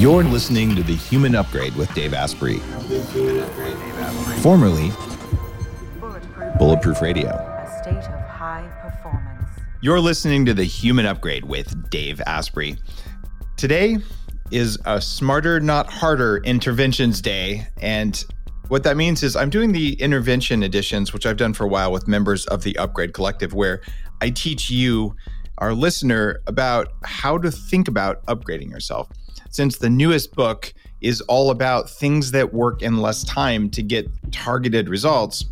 You're listening to The Human Upgrade with Dave Asprey, formerly Bulletproof Radio. A state of high performance. You're listening to The Human Upgrade with Dave Asprey. Today is a Smarter, Not Harder Interventions Day. And what that means is I'm doing the intervention editions, which I've done for a while with members of the Upgrade Collective, where I teach you, our listener, about how to think about upgrading yourself. Since the newest book is all about things that work in less time to get targeted results,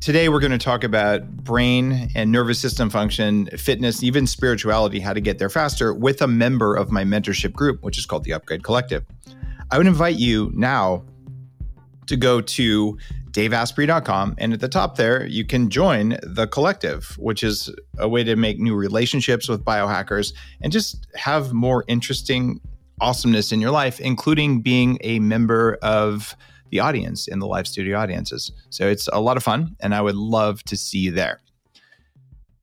Today, we're going to talk about brain and nervous system function, fitness, even spirituality, how to get there faster with a member of my mentorship group, which is called the Upgrade Collective. I would invite you now to go to daveasprey.com. And at the top there, you can join the collective, which is a way to make new relationships with biohackers and just have more interesting awesomeness in your life, including being a member of the audience in the live studio audiences. So it's a lot of fun, and I would love to see you there.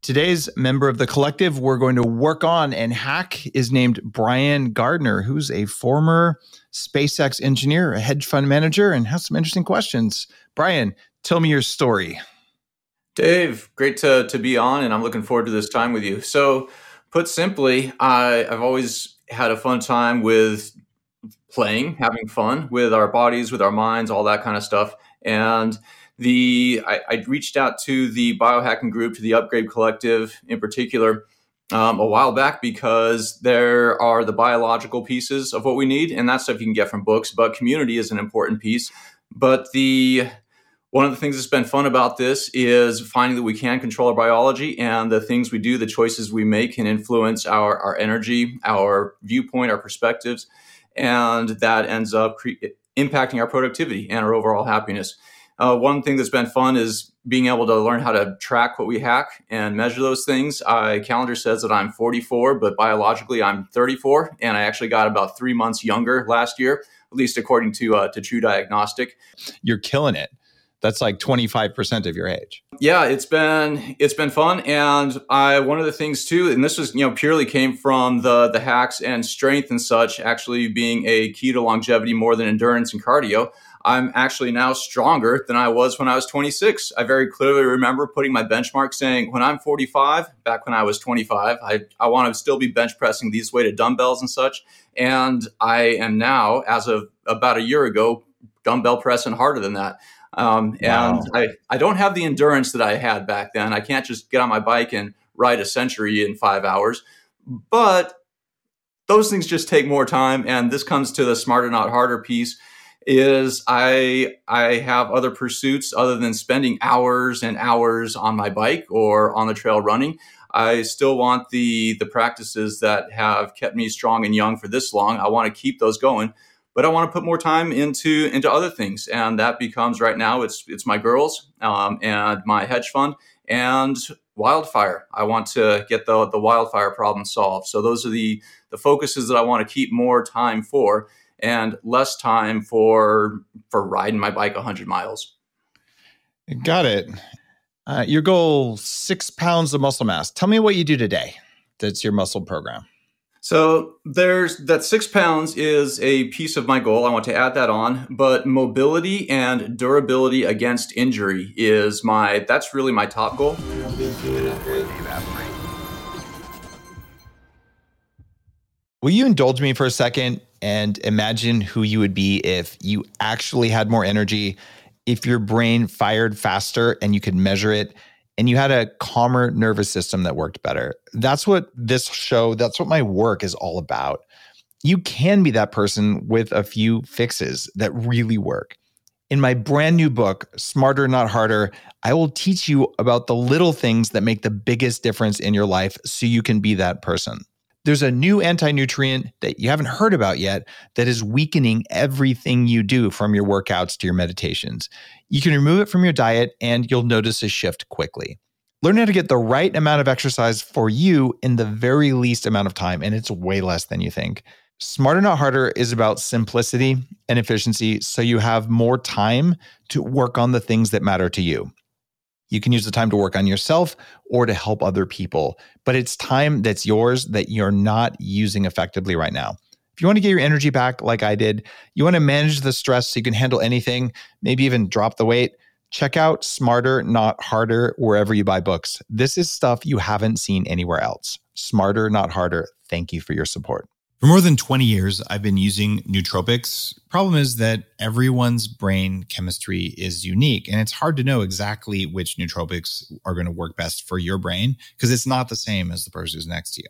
Today's member of the collective we're going to work on and hack is named Bryan Gardner, who's a former SpaceX engineer, a hedge fund manager, and has some interesting questions. Brian, tell me your story. Dave, great to, to be on, and I'm looking forward to this time with you. So, put simply, I, I've always had a fun time with playing, having fun with our bodies, with our minds, all that kind of stuff. And the I, I reached out to the biohacking group, to the Upgrade Collective in particular, um, a while back because there are the biological pieces of what we need, and that stuff you can get from books. But community is an important piece. But the one of the things that's been fun about this is finding that we can control our biology and the things we do, the choices we make can influence our, our energy, our viewpoint, our perspectives and that ends up cre- impacting our productivity and our overall happiness. Uh, one thing that's been fun is being able to learn how to track what we hack and measure those things. Uh, calendar says that I'm 44, but biologically I'm 34, and I actually got about three months younger last year, at least according to uh, to TruDiagnostic. You're killing it that's like 25% of your age. Yeah it's been it's been fun. And i one of the things too and this was you know purely came from the the hacks and strength and such actually being a key to longevity more than endurance and cardio i'm actually now stronger than i was when i was 26 i very clearly remember putting my benchmark saying when i'm 45 back when i was 25 i, I want to still be bench pressing these weighted dumbbells and such. And i am now as of about a year ago dumbbell pressing harder than that um, and wow. I, I don't have the endurance that I had back then. I can't just get on my bike and ride a century in five hours. But those things just take more time. And this comes to the smarter, not harder piece is I I have other pursuits other than spending hours and hours on my bike or on the trail running. I still want the the practices that have kept me strong and young for this long. I want to keep those going but I want to put more time into into other things, and that becomes right now it's it's my girls um, and my hedge fund and wildfire. I want to get the the wildfire problem solved. So those are the the focuses that I want to keep more time for, and less time for for riding my bike 100 miles. Got it. Uh, your goal six pounds of muscle mass. Tell me what you do today. That's your muscle program. So there's that six pounds is a piece of my goal. I want to add that on, but mobility and durability against injury is my that's really my top goal. Will you indulge me for a second and imagine who you would be if you actually had more energy, if your brain fired faster and you could measure it, and you had a calmer nervous system that worked better. That's what this show, that's what my work is all about. You can be that person with a few fixes that really work. In my brand new book, Smarter Not Harder, I will teach you about the little things that make the biggest difference in your life so you can be that person. There's a new anti nutrient that you haven't heard about yet that is weakening everything you do from your workouts to your meditations. You can remove it from your diet and you'll notice a shift quickly. Learn how to get the right amount of exercise for you in the very least amount of time, and it's way less than you think. Smarter Not Harder is about simplicity and efficiency so you have more time to work on the things that matter to you. You can use the time to work on yourself or to help other people, but it's time that's yours that you're not using effectively right now. If you want to get your energy back like I did, you want to manage the stress so you can handle anything, maybe even drop the weight, check out Smarter, Not Harder wherever you buy books. This is stuff you haven't seen anywhere else. Smarter, Not Harder. Thank you for your support. For more than 20 years, I've been using nootropics. Problem is that everyone's brain chemistry is unique, and it's hard to know exactly which nootropics are going to work best for your brain because it's not the same as the person who's next to you.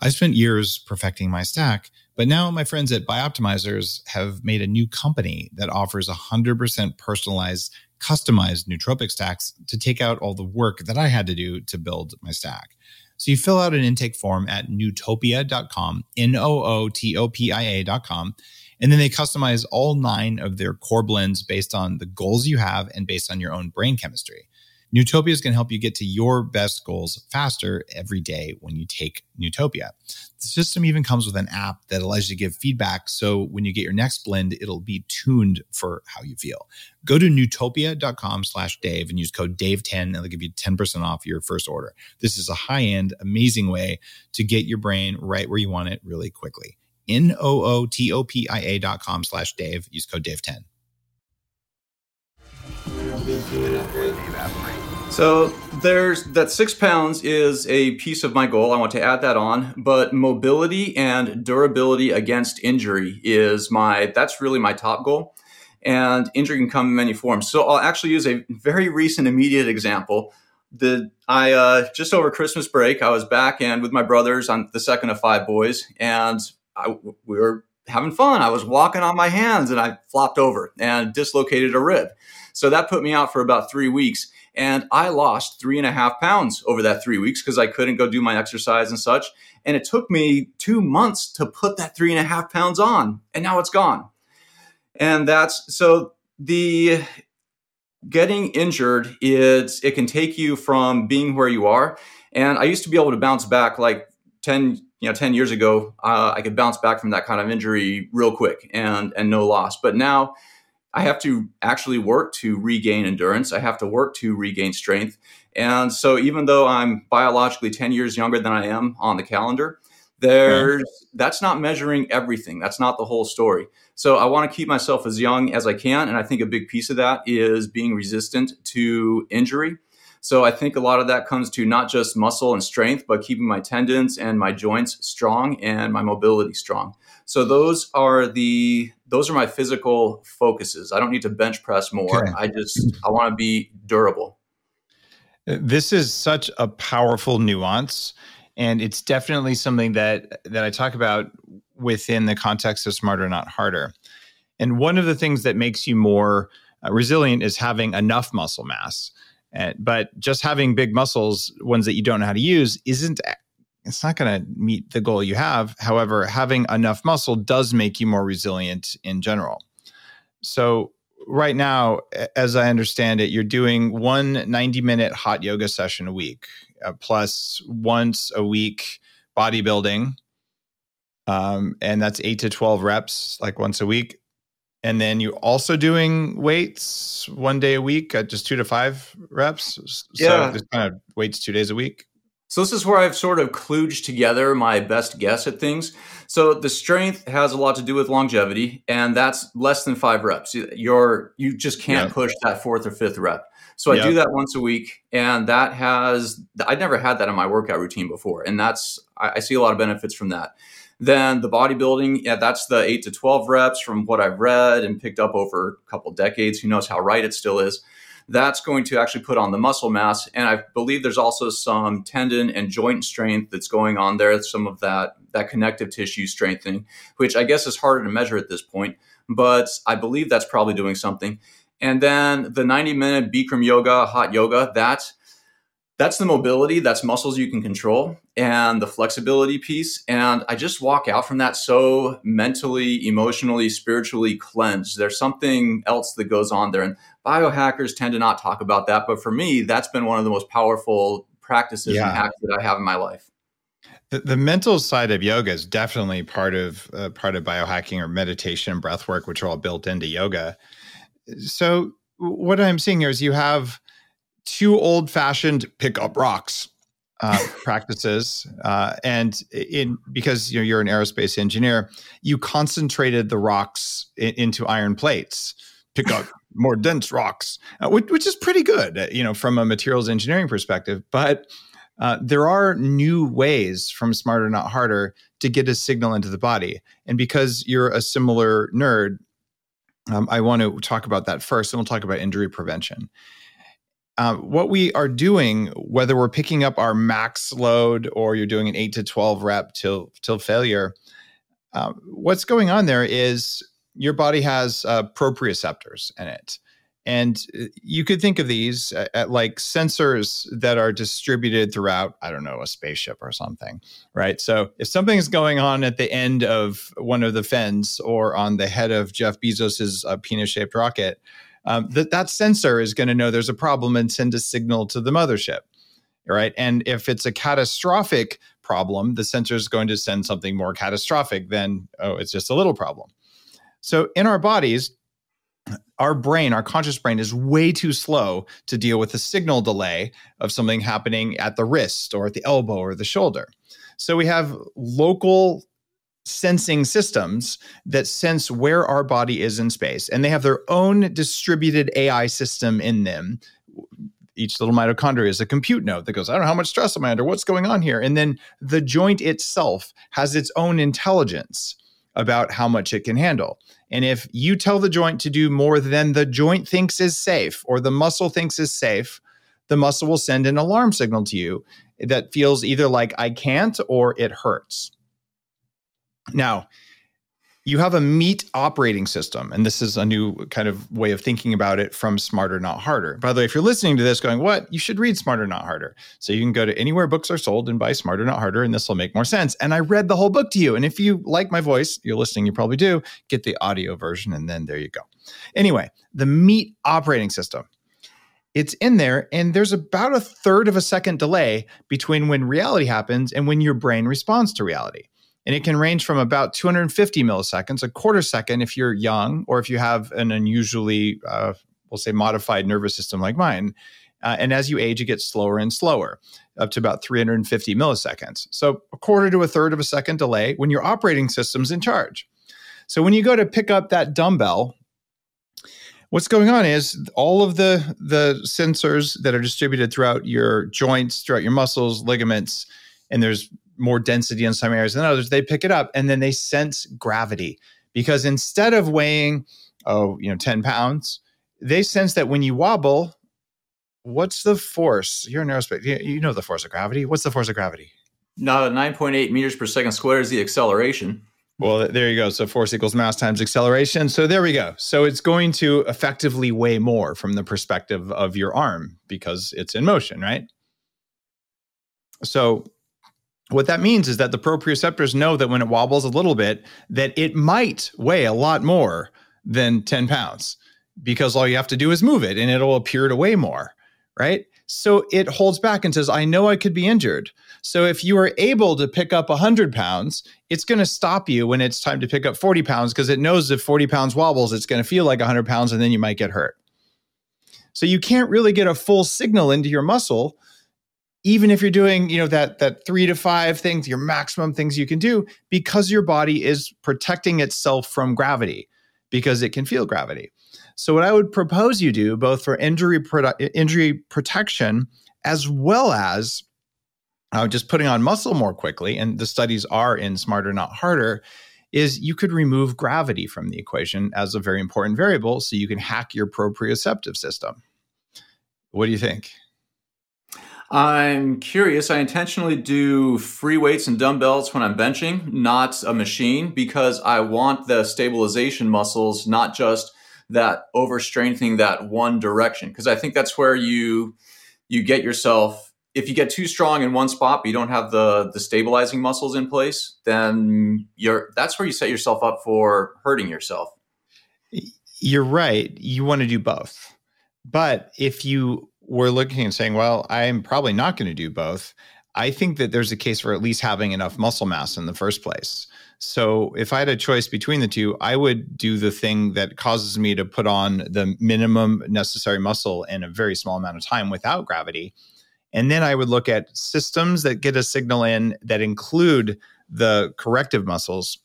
I spent years perfecting my stack, but now my friends at Bioptimizers have made a new company that offers 100% personalized, customized nootropic stacks to take out all the work that I had to do to build my stack. So you fill out an intake form at nootopia.com, N O O T O P I A.com. And then they customize all nine of their core blends based on the goals you have and based on your own brain chemistry. Nootopia is going to help you get to your best goals faster every day when you take Nootopia. The system even comes with an app that allows you to give feedback. So when you get your next blend, it'll be tuned for how you feel. Go to nootopia.com slash Dave and use code Dave10 and they'll give you 10% off your first order. This is a high end, amazing way to get your brain right where you want it really quickly. N O O T O P I A dot com slash Dave. Use code Dave10. So there's that six pounds is a piece of my goal. I want to add that on, but mobility and durability against injury is my that's really my top goal. And injury can come in many forms. So I'll actually use a very recent immediate example. The I uh, just over Christmas break, I was back and with my brothers on the second of five boys, and I, we were having fun. I was walking on my hands and I flopped over and dislocated a rib. So that put me out for about three weeks. And I lost three and a half pounds over that three weeks because I couldn't go do my exercise and such. And it took me two months to put that three and a half pounds on. And now it's gone. And that's so the getting injured is it can take you from being where you are. And I used to be able to bounce back like 10 you know 10 years ago uh, i could bounce back from that kind of injury real quick and and no loss but now I have to actually work to regain endurance. I have to work to regain strength. And so, even though I'm biologically 10 years younger than I am on the calendar, there's that's not measuring everything. That's not the whole story. So, I want to keep myself as young as I can. And I think a big piece of that is being resistant to injury. So, I think a lot of that comes to not just muscle and strength, but keeping my tendons and my joints strong and my mobility strong. So those are the those are my physical focuses. I don't need to bench press more. Okay. I just I want to be durable. This is such a powerful nuance and it's definitely something that that I talk about within the context of smarter not harder. And one of the things that makes you more uh, resilient is having enough muscle mass. Uh, but just having big muscles, ones that you don't know how to use, isn't it's not going to meet the goal you have. However, having enough muscle does make you more resilient in general. So, right now, as I understand it, you're doing one 90 minute hot yoga session a week, uh, plus once a week bodybuilding. Um, and that's eight to 12 reps, like once a week. And then you're also doing weights one day a week at just two to five reps. Yeah. So just kind of weights two days a week. So this is where I've sort of kludged together my best guess at things. So the strength has a lot to do with longevity, and that's less than five reps. You're you just can't yeah. push that fourth or fifth rep. So I yeah. do that once a week, and that has I'd never had that in my workout routine before, and that's I, I see a lot of benefits from that. Then the bodybuilding, yeah, that's the eight to twelve reps from what I've read and picked up over a couple decades. Who knows how right it still is? That's going to actually put on the muscle mass. And I believe there's also some tendon and joint strength that's going on there, some of that, that connective tissue strengthening, which I guess is harder to measure at this point. But I believe that's probably doing something. And then the 90 minute Bikram yoga, hot yoga, that that's the mobility, that's muscles you can control, and the flexibility piece. And I just walk out from that so mentally, emotionally, spiritually cleansed. There's something else that goes on there. And biohackers tend to not talk about that. But for me, that's been one of the most powerful practices yeah. and hacks that I have in my life. The, the mental side of yoga is definitely part of uh, part of biohacking or meditation and breath work, which are all built into yoga. So what I'm seeing here is you have two old fashioned pick up rocks. uh, practices, uh, and in because you know you're an aerospace engineer, you concentrated the rocks in, into iron plates. Pick up more dense rocks, uh, which, which, is pretty good, uh, you know, from a materials engineering perspective. But uh, there are new ways from smarter not harder to get a signal into the body, and because you're a similar nerd, um, I want to talk about that first, and we'll talk about injury prevention. Uh, what we are doing, whether we're picking up our max load or you're doing an eight to 12 rep till, till failure, uh, what's going on there is your body has uh, proprioceptors in it. And uh, you could think of these at, at like sensors that are distributed throughout, I don't know, a spaceship or something, right? So if something's going on at the end of one of the fins or on the head of Jeff Bezos's uh, penis shaped rocket, um, that that sensor is going to know there's a problem and send a signal to the mothership right and if it's a catastrophic problem the sensor is going to send something more catastrophic than oh it's just a little problem so in our bodies our brain our conscious brain is way too slow to deal with the signal delay of something happening at the wrist or at the elbow or the shoulder so we have local sensing systems that sense where our body is in space. And they have their own distributed AI system in them. Each little mitochondria is a compute node that goes, I don't know how much stress am I under? What's going on here? And then the joint itself has its own intelligence about how much it can handle. And if you tell the joint to do more than the joint thinks is safe or the muscle thinks is safe, the muscle will send an alarm signal to you that feels either like I can't or it hurts. Now, you have a meat operating system, and this is a new kind of way of thinking about it from Smarter Not Harder. By the way, if you're listening to this going, What? You should read Smarter Not Harder. So you can go to anywhere books are sold and buy Smarter Not Harder, and this will make more sense. And I read the whole book to you. And if you like my voice, you're listening, you probably do, get the audio version, and then there you go. Anyway, the meat operating system. It's in there, and there's about a third of a second delay between when reality happens and when your brain responds to reality. And it can range from about 250 milliseconds, a quarter second if you're young, or if you have an unusually, uh, we'll say, modified nervous system like mine. Uh, and as you age, it gets slower and slower, up to about 350 milliseconds. So a quarter to a third of a second delay when your operating system's in charge. So when you go to pick up that dumbbell, what's going on is all of the the sensors that are distributed throughout your joints, throughout your muscles, ligaments, and there's more density in some areas than others, they pick it up and then they sense gravity because instead of weighing, oh, you know, 10 pounds, they sense that when you wobble, what's the force? You're an aerospace, you know the force of gravity. What's the force of gravity? No, 9.8 meters per second squared is the acceleration. Well, there you go. So force equals mass times acceleration. So there we go. So it's going to effectively weigh more from the perspective of your arm because it's in motion, right? So what that means is that the proprioceptors know that when it wobbles a little bit, that it might weigh a lot more than 10 pounds because all you have to do is move it and it'll appear to weigh more, right? So it holds back and says, I know I could be injured. So if you are able to pick up 100 pounds, it's going to stop you when it's time to pick up 40 pounds because it knows if 40 pounds wobbles, it's going to feel like 100 pounds and then you might get hurt. So you can't really get a full signal into your muscle even if you're doing you know that that three to five things your maximum things you can do because your body is protecting itself from gravity because it can feel gravity. So what i would propose you do both for injury injury protection as well as uh, just putting on muscle more quickly and the studies are in smarter not harder is you could remove gravity from the equation as a very important variable so you can hack your proprioceptive system. What do you think I'm curious. I intentionally do free weights and dumbbells when I'm benching, not a machine, because I want the stabilization muscles, not just that over strengthening that one direction. Because I think that's where you you get yourself. If you get too strong in one spot, but you don't have the the stabilizing muscles in place, then you're that's where you set yourself up for hurting yourself. You're right. You want to do both. But if you we're looking and saying, well, I'm probably not going to do both. I think that there's a case for at least having enough muscle mass in the first place. So if I had a choice between the two, I would do the thing that causes me to put on the minimum necessary muscle in a very small amount of time without gravity. And then I would look at systems that get a signal in that include the corrective muscles.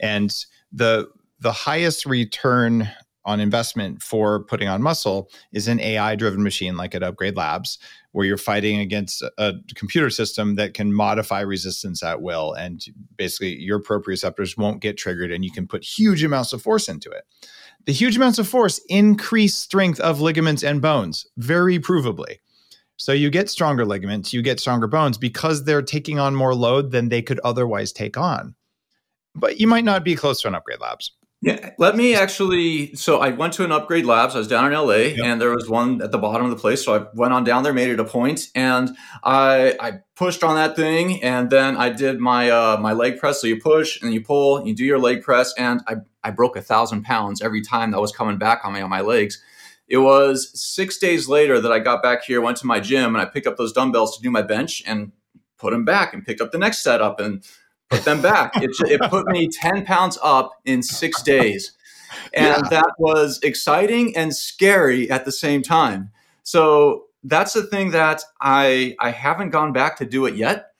And the the highest return on investment for putting on muscle is an AI driven machine like at Upgrade Labs, where you're fighting against a computer system that can modify resistance at will. And basically, your proprioceptors won't get triggered and you can put huge amounts of force into it. The huge amounts of force increase strength of ligaments and bones very provably. So you get stronger ligaments, you get stronger bones because they're taking on more load than they could otherwise take on. But you might not be close to an upgrade labs. Yeah, let me actually. So I went to an upgrade labs. I was down in LA, yep. and there was one at the bottom of the place. So I went on down there, made it a point, and I I pushed on that thing, and then I did my uh, my leg press. So you push and you pull, you do your leg press, and I I broke a thousand pounds every time that was coming back on me on my legs. It was six days later that I got back here, went to my gym, and I picked up those dumbbells to do my bench and put them back, and picked up the next setup and put them back. It, it put me 10 pounds up in six days. And yeah. that was exciting and scary at the same time. So that's the thing that I I haven't gone back to do it yet.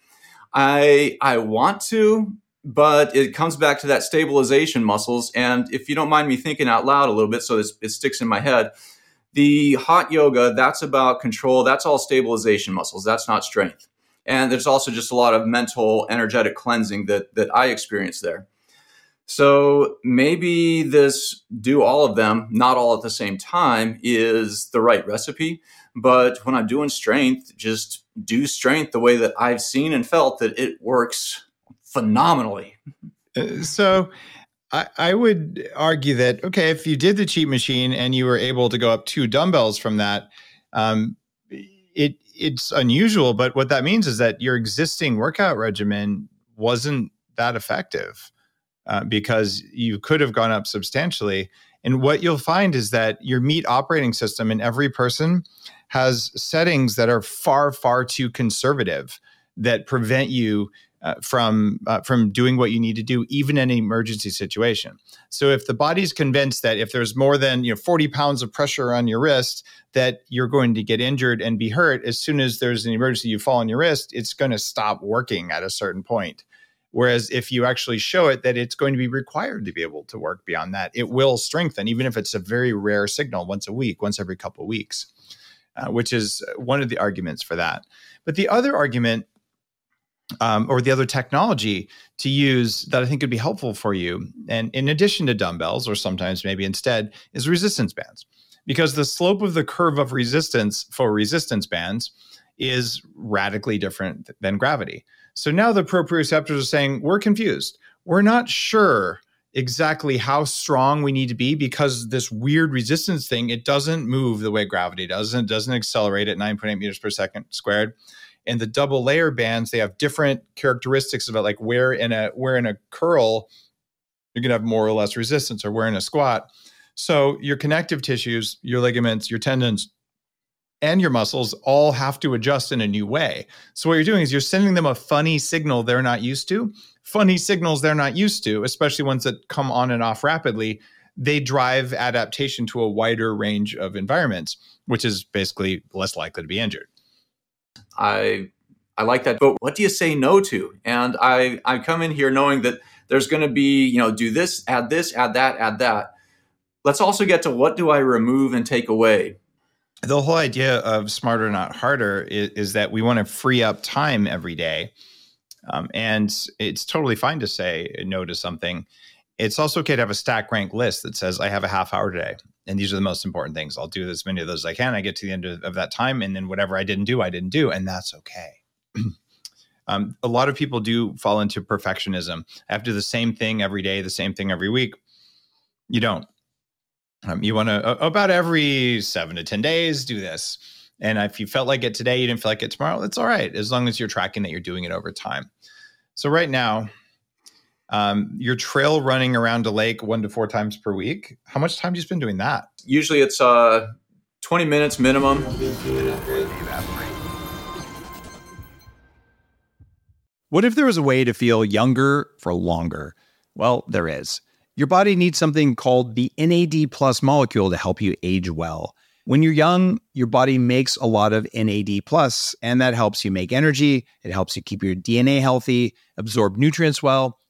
I I want to, but it comes back to that stabilization muscles. And if you don't mind me thinking out loud a little bit, so this it sticks in my head, the hot yoga that's about control. That's all stabilization muscles. That's not strength and there's also just a lot of mental energetic cleansing that that i experience there. So maybe this do all of them not all at the same time is the right recipe. But when i'm doing strength just do strength the way that i've seen and felt that it works phenomenally. Uh, so I, I would argue that okay, if you did the cheat machine and you were able to go up two dumbbells from that, um, it it's unusual, but what that means is that your existing workout regimen wasn't that effective uh, because you could have gone up substantially. And what you'll find is that your meat operating system in every person has settings that are far, far too conservative that prevent you uh, from uh, from doing what you need to do, even in an emergency situation. So, if the body's convinced that if there's more than you know 40 pounds of pressure on your wrist, that you're going to get injured and be hurt, as soon as there's an emergency, you fall on your wrist, it's going to stop working at a certain point. Whereas if you actually show it that it's going to be required to be able to work beyond that, it will strengthen, even if it's a very rare signal once a week, once every couple of weeks, uh, which is one of the arguments for that. But the other argument um, or the other technology to use that I think could be helpful for you, and in addition to dumbbells, or sometimes maybe instead, is resistance bands. Because the slope of the curve of resistance for resistance bands is radically different than gravity. So now the proprioceptors are saying, we're confused. We're not sure exactly how strong we need to be because this weird resistance thing, it doesn't move the way gravity does. It doesn't accelerate at 9.8 meters per second squared and the double layer bands they have different characteristics about like where in a where in a curl you're going to have more or less resistance or where in a squat. So your connective tissues your ligaments your tendons and your muscles all have to adjust in a new way. So what you're doing is you're sending them a funny signal they're not used to. Funny signals they're not used to especially ones that come on and off rapidly they drive adaptation to a wider range of environments which is basically less likely to be injured I I like that. But what do you say no to? And I I come in here knowing that there's going to be you know do this, add this, add that, add that. Let's also get to what do I remove and take away. The whole idea of smarter, not harder, is, is that we want to free up time every day. Um, and it's totally fine to say no to something. It's also okay to have a stack rank list that says, I have a half hour today and these are the most important things. I'll do as many of those as I can. I get to the end of, of that time, and then whatever I didn't do, I didn't do, and that's okay. um, a lot of people do fall into perfectionism. I have to do the same thing every day, the same thing every week. You don't. Um, you want to about every seven to ten days do this. And if you felt like it today, you didn't feel like it tomorrow. That's all right, as long as you're tracking that you're doing it over time. So right now, um, you're trail running around a lake one to four times per week. How much time do you spend doing that? Usually it's uh, 20 minutes minimum. What if there was a way to feel younger for longer? Well, there is. Your body needs something called the NAD plus molecule to help you age well. When you're young, your body makes a lot of NAD plus, and that helps you make energy. It helps you keep your DNA healthy, absorb nutrients well,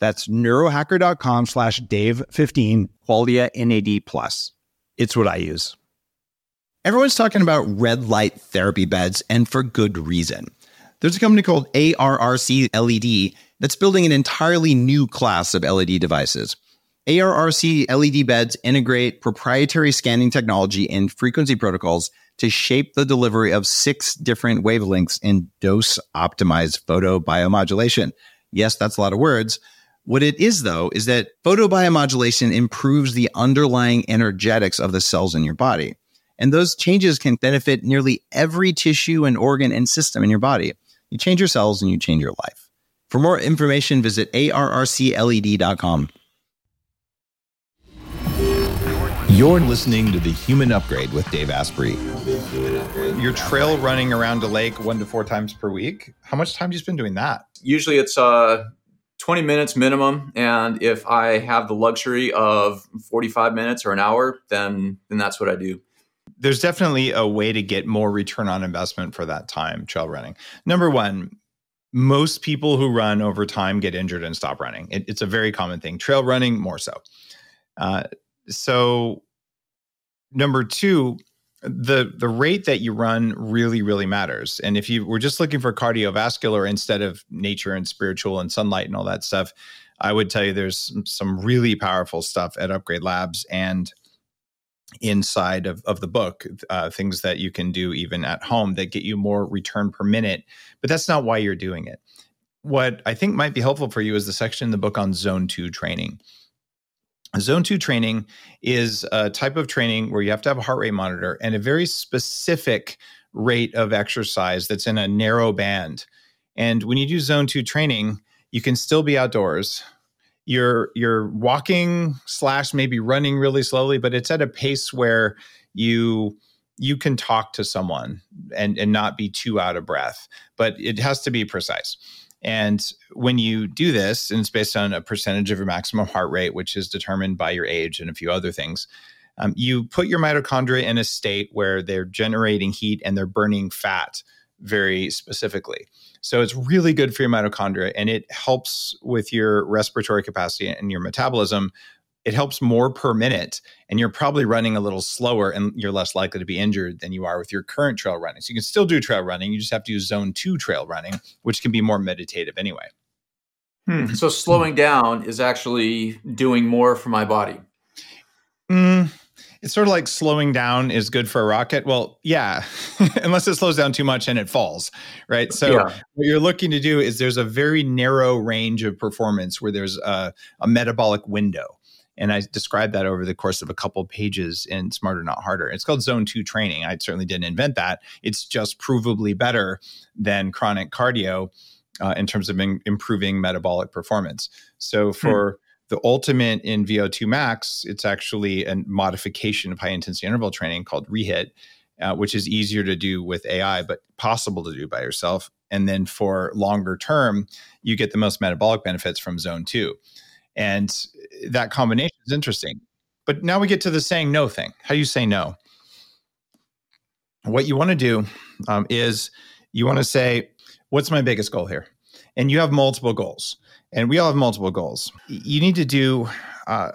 That's neurohacker.com slash Dave15, Qualia NAD Plus. It's what I use. Everyone's talking about red light therapy beds, and for good reason. There's a company called ARRC LED that's building an entirely new class of LED devices. ARRC LED beds integrate proprietary scanning technology and frequency protocols to shape the delivery of six different wavelengths in dose optimized photobiomodulation. Yes, that's a lot of words. What it is, though, is that photobiomodulation improves the underlying energetics of the cells in your body. And those changes can benefit nearly every tissue and organ and system in your body. You change your cells and you change your life. For more information, visit arrcled.com. You're listening to the Human Upgrade with Dave Asprey. You're trail running around a lake one to four times per week. How much time do you spend doing that? Usually it's uh, 20 minutes minimum. And if I have the luxury of 45 minutes or an hour, then, then that's what I do. There's definitely a way to get more return on investment for that time trail running. Number one, most people who run over time get injured and stop running. It, it's a very common thing. Trail running, more so. Uh, so number two the the rate that you run really really matters. And if you were just looking for cardiovascular instead of nature and spiritual and sunlight and all that stuff i would tell you there's some really powerful stuff at upgrade labs and inside of, of the book uh, things that you can do even at home that get you more return per minute but that's not why you're doing it. What i think might be helpful for you is the section in the book on zone 2 training Zone two training is a type of training where you have to have a heart rate monitor and a very specific rate of exercise that's in a narrow band. And when you do zone two training, you can still be outdoors. You're you're walking slash maybe running really slowly, but it's at a pace where you you can talk to someone and and not be too out of breath. But it has to be precise. And when you do this, and it's based on a percentage of your maximum heart rate, which is determined by your age and a few other things, um, you put your mitochondria in a state where they're generating heat and they're burning fat very specifically. So it's really good for your mitochondria and it helps with your respiratory capacity and your metabolism it helps more per minute and you're probably running a little slower and you're less likely to be injured than you are with your current trail running. So you can still do trail running you just have to use zone 2 trail running which can be more meditative anyway. Hmm. so slowing down is actually doing more for my body. Mm, it's sort of like slowing down is good for a rocket. Well yeah unless it slows down too much and it falls right? So yeah. what you're looking to do is there's a very narrow range of performance where there's a, a metabolic window and I described that over the course of a couple pages in Smarter Not Harder. It's called Zone 2 training. I certainly didn't invent that. It's just provably better than chronic cardio uh, in terms of in- improving metabolic performance. So hmm. for hmm. the ultimate in VO2 max, it's actually a modification of high intensity interval training called rehit. Uh, which is easier to do with AI, but possible to do by yourself. And then for longer term, you get the most metabolic benefits from zone two. And that combination is interesting. But now we get to the saying no thing. How do you say no? What you want to do um, is you want to say, What's my biggest goal here? And you have multiple goals, and we all have multiple goals. You need to do uh,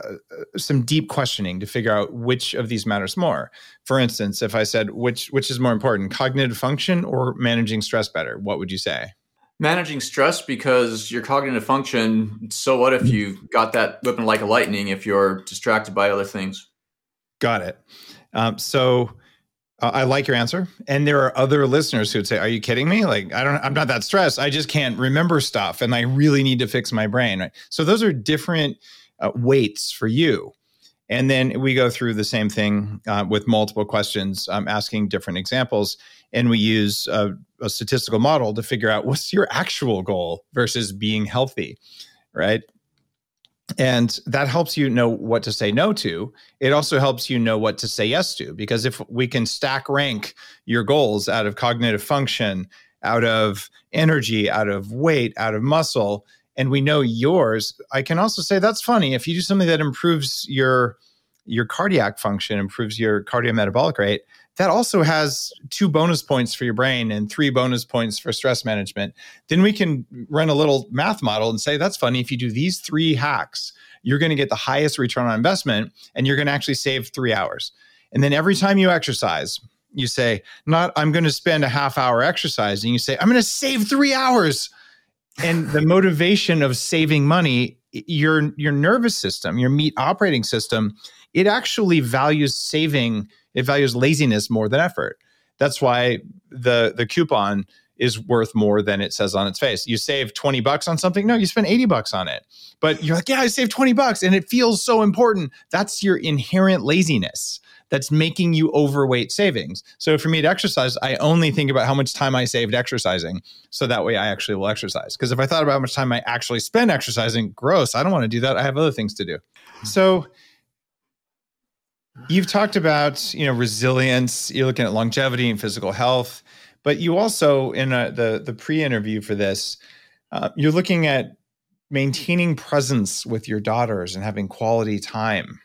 some deep questioning to figure out which of these matters more. For instance, if I said which which is more important, cognitive function or managing stress better, what would you say? Managing stress because your cognitive function so what if you got that whipping like a lightning if you're distracted by other things? Got it. Um, so uh, i like your answer. And there are other listeners who would say are you kidding me? Like i don't i'm not that stressed. I just can't remember stuff and i really need to fix my brain. Right? So those are different uh, weights for you And then we go through the same thing uh, with multiple questions, um, asking different examples. And we use a, a statistical model to figure out what's your actual goal versus being healthy, right? And that helps you know what to say no to. It also helps you know what to say yes to. Because if we can stack rank your goals out of cognitive function, out of energy, out of weight, out of muscle, and we know yours, I can also say that's funny. If you do something that improves your your cardiac function, improves your cardiometabolic rate, that also has two bonus points for your brain and three bonus points for stress management. Then we can run a little math model and say that's funny. If you do these three hacks, you're going to get the highest return on investment and you're going to actually save three hours. And then every time you exercise, you say, not I'm going to spend a half hour exercising. You say, I'm going to save three hours. And the motivation of saving money, your your nervous system, your meat operating system, it actually values saving, it values laziness more than effort. That's why the the coupon is worth more than it says on its face. You save 20 bucks on something, no, you spend 80 bucks on it. But you're like, yeah, I saved 20 bucks and it feels so important. That's your inherent laziness that's making you overweight savings. So for me to exercise, I only think about how much time I saved exercising. So that way I actually will exercise. Because if I thought about how much time I actually spend exercising, gross, I don't want to do that. I have other things to do. So you've talked about, you know, resilience, you're looking at longevity and physical health, but you also in a, the the pre-interview for this, uh, you're looking at maintaining presence with your daughters and having quality time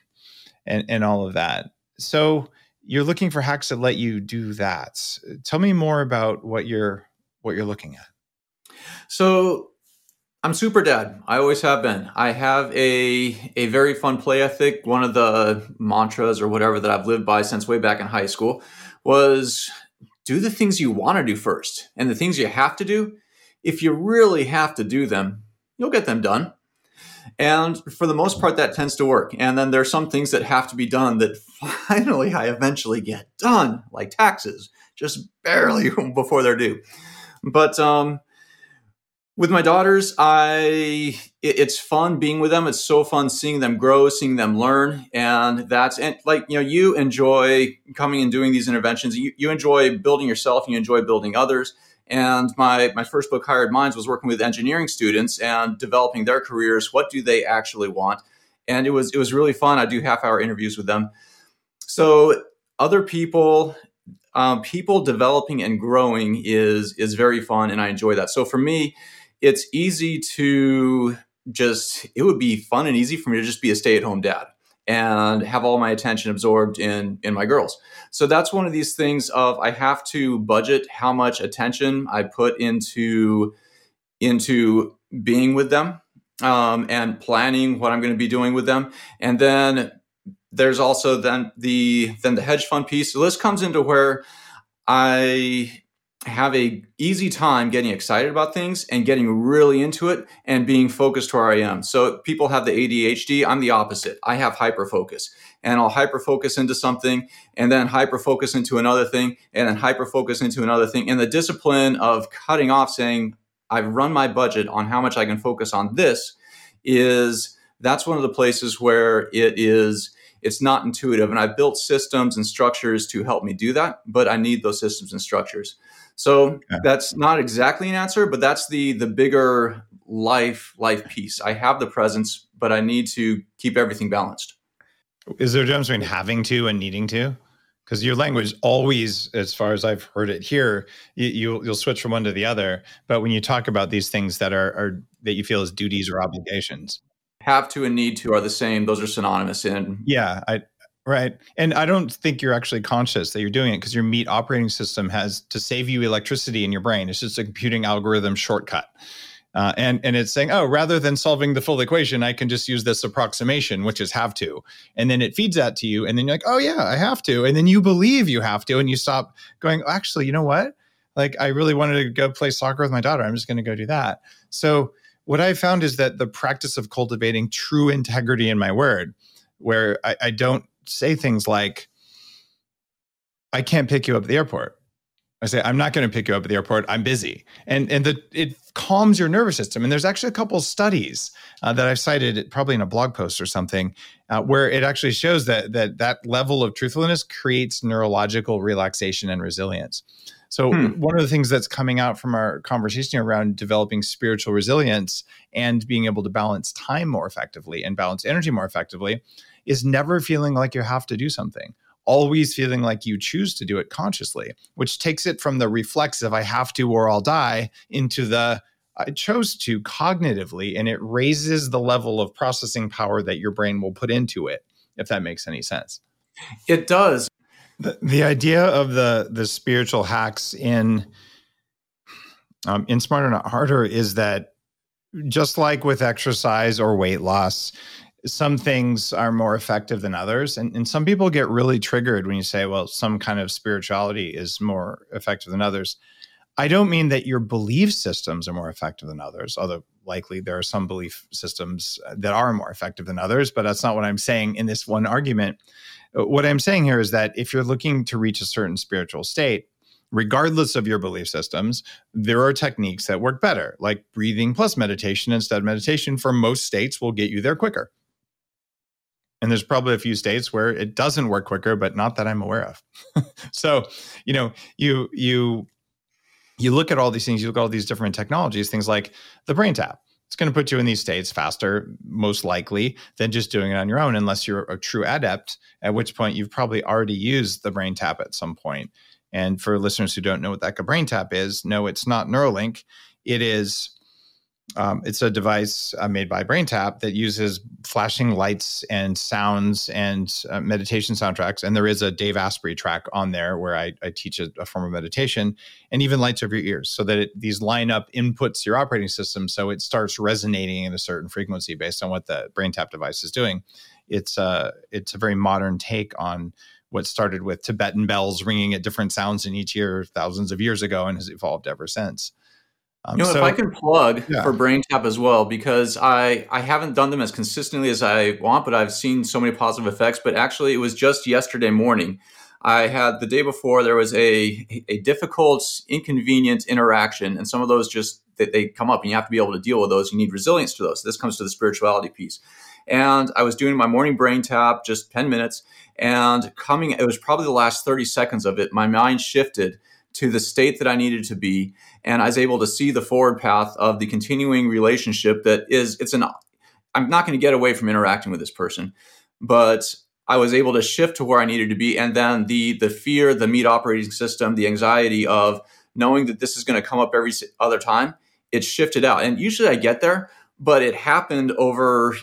and, and all of that. So you're looking for hacks that let you do that. Tell me more about what you're what you're looking at. So I'm super dad. I always have been. I have a a very fun play ethic. One of the mantras or whatever that I've lived by since way back in high school was do the things you want to do first. And the things you have to do, if you really have to do them, you'll get them done. And for the most part, that tends to work. And then there are some things that have to be done that finally I eventually get done, like taxes, just barely before they're due. But um, with my daughters, I it, it's fun being with them. It's so fun seeing them grow, seeing them learn, and that's and like you know you enjoy coming and doing these interventions. You, you enjoy building yourself, and you enjoy building others and my, my first book, Hired Minds, was working with engineering students and developing their careers. What do they actually want? And it was it was really fun. I do half hour interviews with them. So other people, um, people developing and growing is is very fun, and I enjoy that. So for me, it's easy to just it would be fun and easy for me to just be a stay at home dad and have all my attention absorbed in in my girls. So that's one of these things of I have to budget how much attention I put into into being with them um, and planning what I'm going to be doing with them, and then there's also then the then the hedge fund piece. So this comes into where I have a easy time getting excited about things and getting really into it and being focused where I am. So people have the ADHD, I'm the opposite. I have hyper focus. And I'll hyper focus into something and then hyper focus into another thing and then hyper focus into another thing. And the discipline of cutting off saying I've run my budget on how much I can focus on this is that's one of the places where it is it's not intuitive and i've built systems and structures to help me do that but i need those systems and structures so that's not exactly an answer, but that's the the bigger life life piece. I have the presence, but I need to keep everything balanced. Is there a difference between having to and needing to? Because your language always, as far as I've heard it here, you, you will switch from one to the other. But when you talk about these things that are, are that you feel as duties or obligations, have to and need to are the same. Those are synonymous in. Yeah, I Right. And I don't think you're actually conscious that you're doing it because your meat operating system has to save you electricity in your brain. It's just a computing algorithm shortcut. Uh, and and it's saying, oh, rather than solving the full equation, I can just use this approximation, which is have to, and then it feeds that to you, and then you're like, oh yeah, I have to, and then you believe you have to, and you stop going. Oh, actually, you know what? Like I really wanted to go play soccer with my daughter. I'm just going to go do that. So what I found is that the practice of cultivating true integrity in my word, where I, I don't say things like, I can't pick you up at the airport. I say, I'm not going to pick you up at the airport. I'm busy. And, and the, it calms your nervous system. And there's actually a couple studies uh, that I've cited, probably in a blog post or something, uh, where it actually shows that, that that level of truthfulness creates neurological relaxation and resilience. So, hmm. one of the things that's coming out from our conversation around developing spiritual resilience and being able to balance time more effectively and balance energy more effectively is never feeling like you have to do something always feeling like you choose to do it consciously, which takes it from the reflexive, I have to or I'll die, into the I chose to cognitively, and it raises the level of processing power that your brain will put into it, if that makes any sense. It does. The, the idea of the the spiritual hacks in um, in Smarter Not Harder is that just like with exercise or weight loss, some things are more effective than others. And, and some people get really triggered when you say, well, some kind of spirituality is more effective than others. I don't mean that your belief systems are more effective than others, although likely there are some belief systems uh, that are more effective than others, but that's not what I'm saying in this one argument. Uh, what I'm saying here is that if you're looking to reach a certain spiritual state, regardless of your belief systems, there are techniques that work better, like breathing plus meditation instead of meditation for most states will get you there quicker. And there's probably a few states where it doesn't work quicker, but not that I'm aware of. so, you know, you you you look at all these things, you look at all these different technologies, things like the BrainTap. It's going to put you in these states faster, most likely, than just doing it on your own, unless you're a true adept, at which point you've probably already used the BrainTap at some point. And for listeners who don't know what that BrainTap is, no, it's not Neuralink. It is um, it's a device uh, made by BrainTap that uses flashing lights and sounds and uh, meditation soundtracks. And there is a Dave Asprey track on there where I, I teach a, a, form of meditation and even lights over your ears so that it, these line up inputs your operating system so it starts resonating in a certain frequency based on what the BrainTap device is doing. It's a, uh, it's a very modern take on what started with Tibetan bells ringing at different sounds in each ear thousands of years ago and has evolved ever since. Um, you know, so, if I can plug yeah. for BrainTap as well, because I I haven't done them as consistently as I want, but I've seen so many positive effects. But actually, it was just yesterday morning. I had the day before there was a a difficult, inconvenient interaction, and some of those just that they come up, and you have to be able to deal with those. You need resilience to those. This comes to the spirituality piece. And I was doing my morning BrainTap, just ten minutes, and coming. It was probably the last thirty seconds of it. My mind shifted to the state that I needed to be. And I was able to see the forward path of the continuing relationship that is, it's an, I'm not going to get away from interacting with this person, but I was able to shift to where I needed to be. And then the, the fear, the meat operating system, the anxiety of knowing that this is going to come up every other time, it shifted out. And usually I get there, but it happened over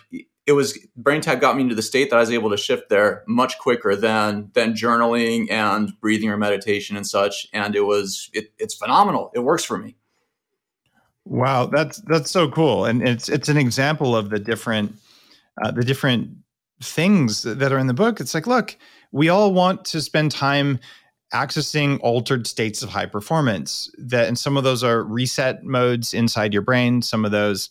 it was BrainTap got me into the state that I was able to shift there much quicker than than journaling and breathing or meditation and such. And it was it, it's phenomenal. It works for me. Wow, that's that's so cool, and it's it's an example of the different uh, the different things that are in the book. It's like, look, we all want to spend time accessing altered states of high performance. That and some of those are reset modes inside your brain. Some of those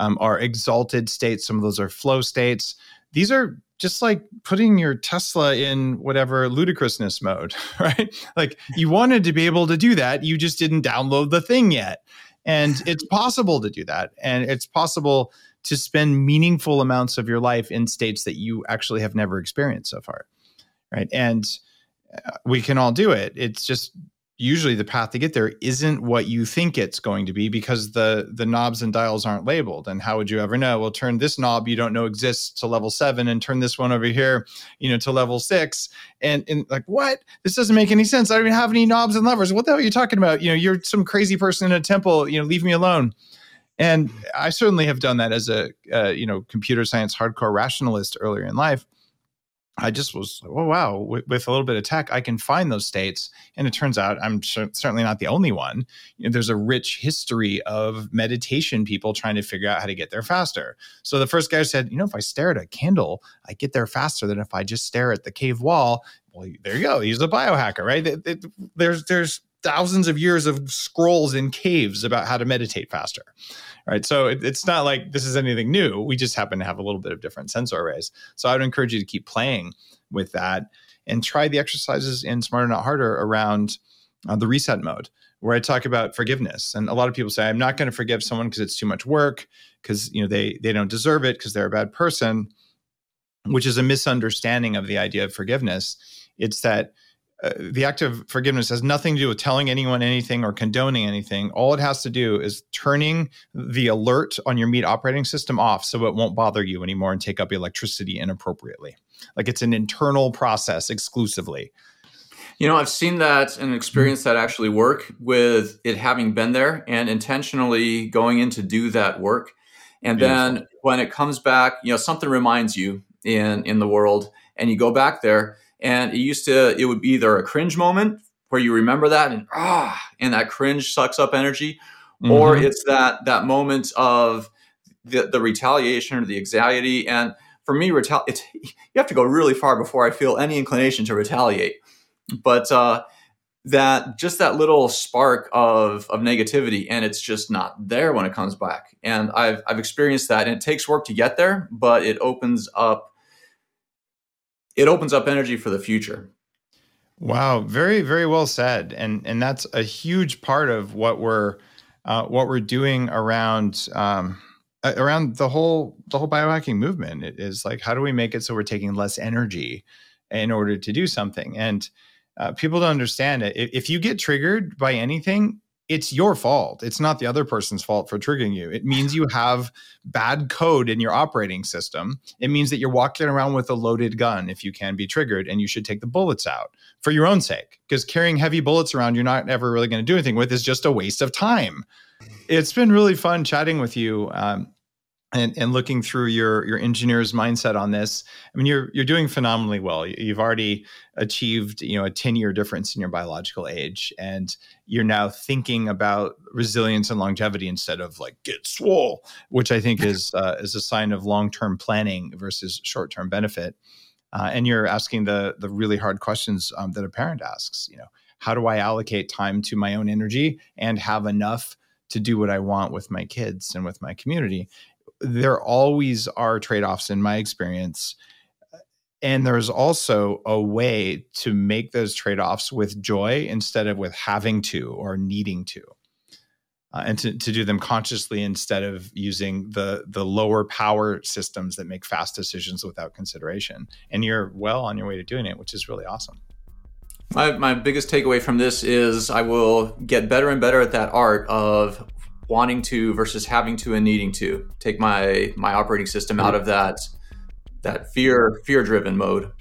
um, are exalted states. Some of those are flow states. These are just like putting your Tesla in whatever ludicrousness mode, right? Like you wanted to be able to do that. You just didn't download the thing yet. And it's possible to do that. And it's possible to spend meaningful amounts of your life in states that you actually have never experienced so far. Right. And uh, we can all do it. It's just usually the path to get there isn't what you think it's going to be because the the knobs and dials aren't labeled. And how would you ever know? Well turn this knob you don't know exists to level 7 and turn this one over here you know to level 6 and and like what? This doesn't make any sense. I don't even have any knobs and levers. What the hell are you talking about? You know you're some crazy person in a temple you know leave me alone. And i certainly have done that as a uh, you know computer science hardcore rationalist earlier in life I just was, oh wow, with, with, a little bit of tech, I can find those states. And it turns out I'm certainly not the only one. You know, there's a rich history of meditation people trying to figure out how to get there faster. So the first guy said, you know, if I stare at a candle, I get there faster than if I just stare at the cave wall. Well, there you go. He's a biohacker, right? There's there's thousands of years of scrolls in caves about how to meditate faster right? So it, it's not like this is anything new. We just happen to have a little bit of different sensor arrays. So I would encourage you to keep playing with that and try the exercises in Smarter Not Harder around uh, the reset mode, where I talk about forgiveness. And a lot of people say I'm not going to forgive someone because it's too much work, because you know they they don't deserve it, because they're a bad person, which is a misunderstanding of the idea of forgiveness. It's that uh, the act of forgiveness has nothing to do with telling anyone anything or condoning anything. All it has to do is turning the alert on your meat operating system off so it won't bother you anymore and take up electricity inappropriately. Like it's an internal process exclusively. You know, I've seen that and experienced that actually work with it having been there and intentionally going in to do that work. And Beautiful. then when it comes back, you know, something reminds you in in the world and you go back there and it used to, it would be either a cringe moment where you remember that and ah, and that cringe sucks up energy, mm-hmm. or it's that that moment of the, the retaliation or the anxiety. And for me, retali- it's, you have to go really far before I feel any inclination to retaliate. But uh, that just that little spark of of negativity, and it's just not there when it comes back. And I've I've experienced that, and it takes work to get there, but it opens up it opens up energy for the future. Wow, very very well said, and and that's a huge part of what we're uh, what we're doing around um, around the whole the whole biohacking movement. It is like how do we make it so we're taking less energy in order to do something, and uh, people don't understand it. If, if you get triggered by anything, it's your fault. It's not the other person's fault for triggering you. It means you have bad code in your operating system. It means that you're walking around with a loaded gun if you can be triggered, and you should take the bullets out for your own sake. Because carrying heavy bullets around you're not ever really going to do anything with is just a waste of time. It's been really fun chatting with you. Um, and, and looking through your your engineer's mindset on this, I mean, you're you're doing phenomenally well. You've already achieved you know a 10 year difference in your biological age, and you're now thinking about resilience and longevity instead of like get swole, which I think is uh, is a sign of long term planning versus short term benefit. Uh, and you're asking the the really hard questions um, that a parent asks. You know, how do I allocate time to my own energy and have enough to do what I want with my kids and with my community? There always are trade offs in my experience. And there's also a way to make those trade offs with joy instead of with having to or needing to. Uh, and to, to do them consciously instead of using the the lower power systems that make fast decisions without consideration. And you're well on your way to doing it, which is really awesome. My, my biggest takeaway from this is I will get better and better at that art of wanting to versus having to and needing to take my my operating system out of that that fear fear driven mode.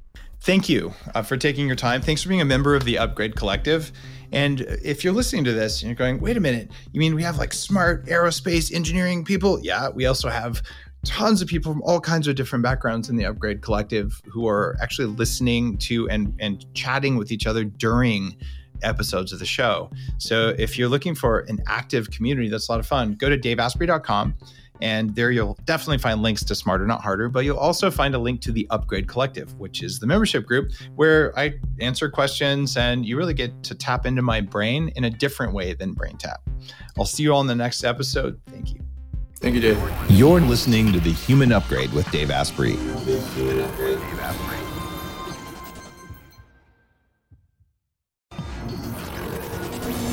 Thank you uh, for taking your time. Thanks for being a member of the upgrade collective. And if you're listening to this and you're going wait a minute you mean we have like smart aerospace engineering people? Yeah we also have tons of people from all kinds of different backgrounds in the upgrade collective who are actually listening to and and chatting with each other during episodes of the show. So if you're looking for an active community that's a lot of fun, go to daveasprey.com and there you'll definitely find links to Smarter Not Harder, but you'll also find a link to the Upgrade Collective, which is the membership group where I answer questions and you really get to tap into my brain in a different way than BrainTap. I'll see you all in the next episode. Thank you. Thank you, Dave. You're listening to The Human Upgrade with Dave Asprey.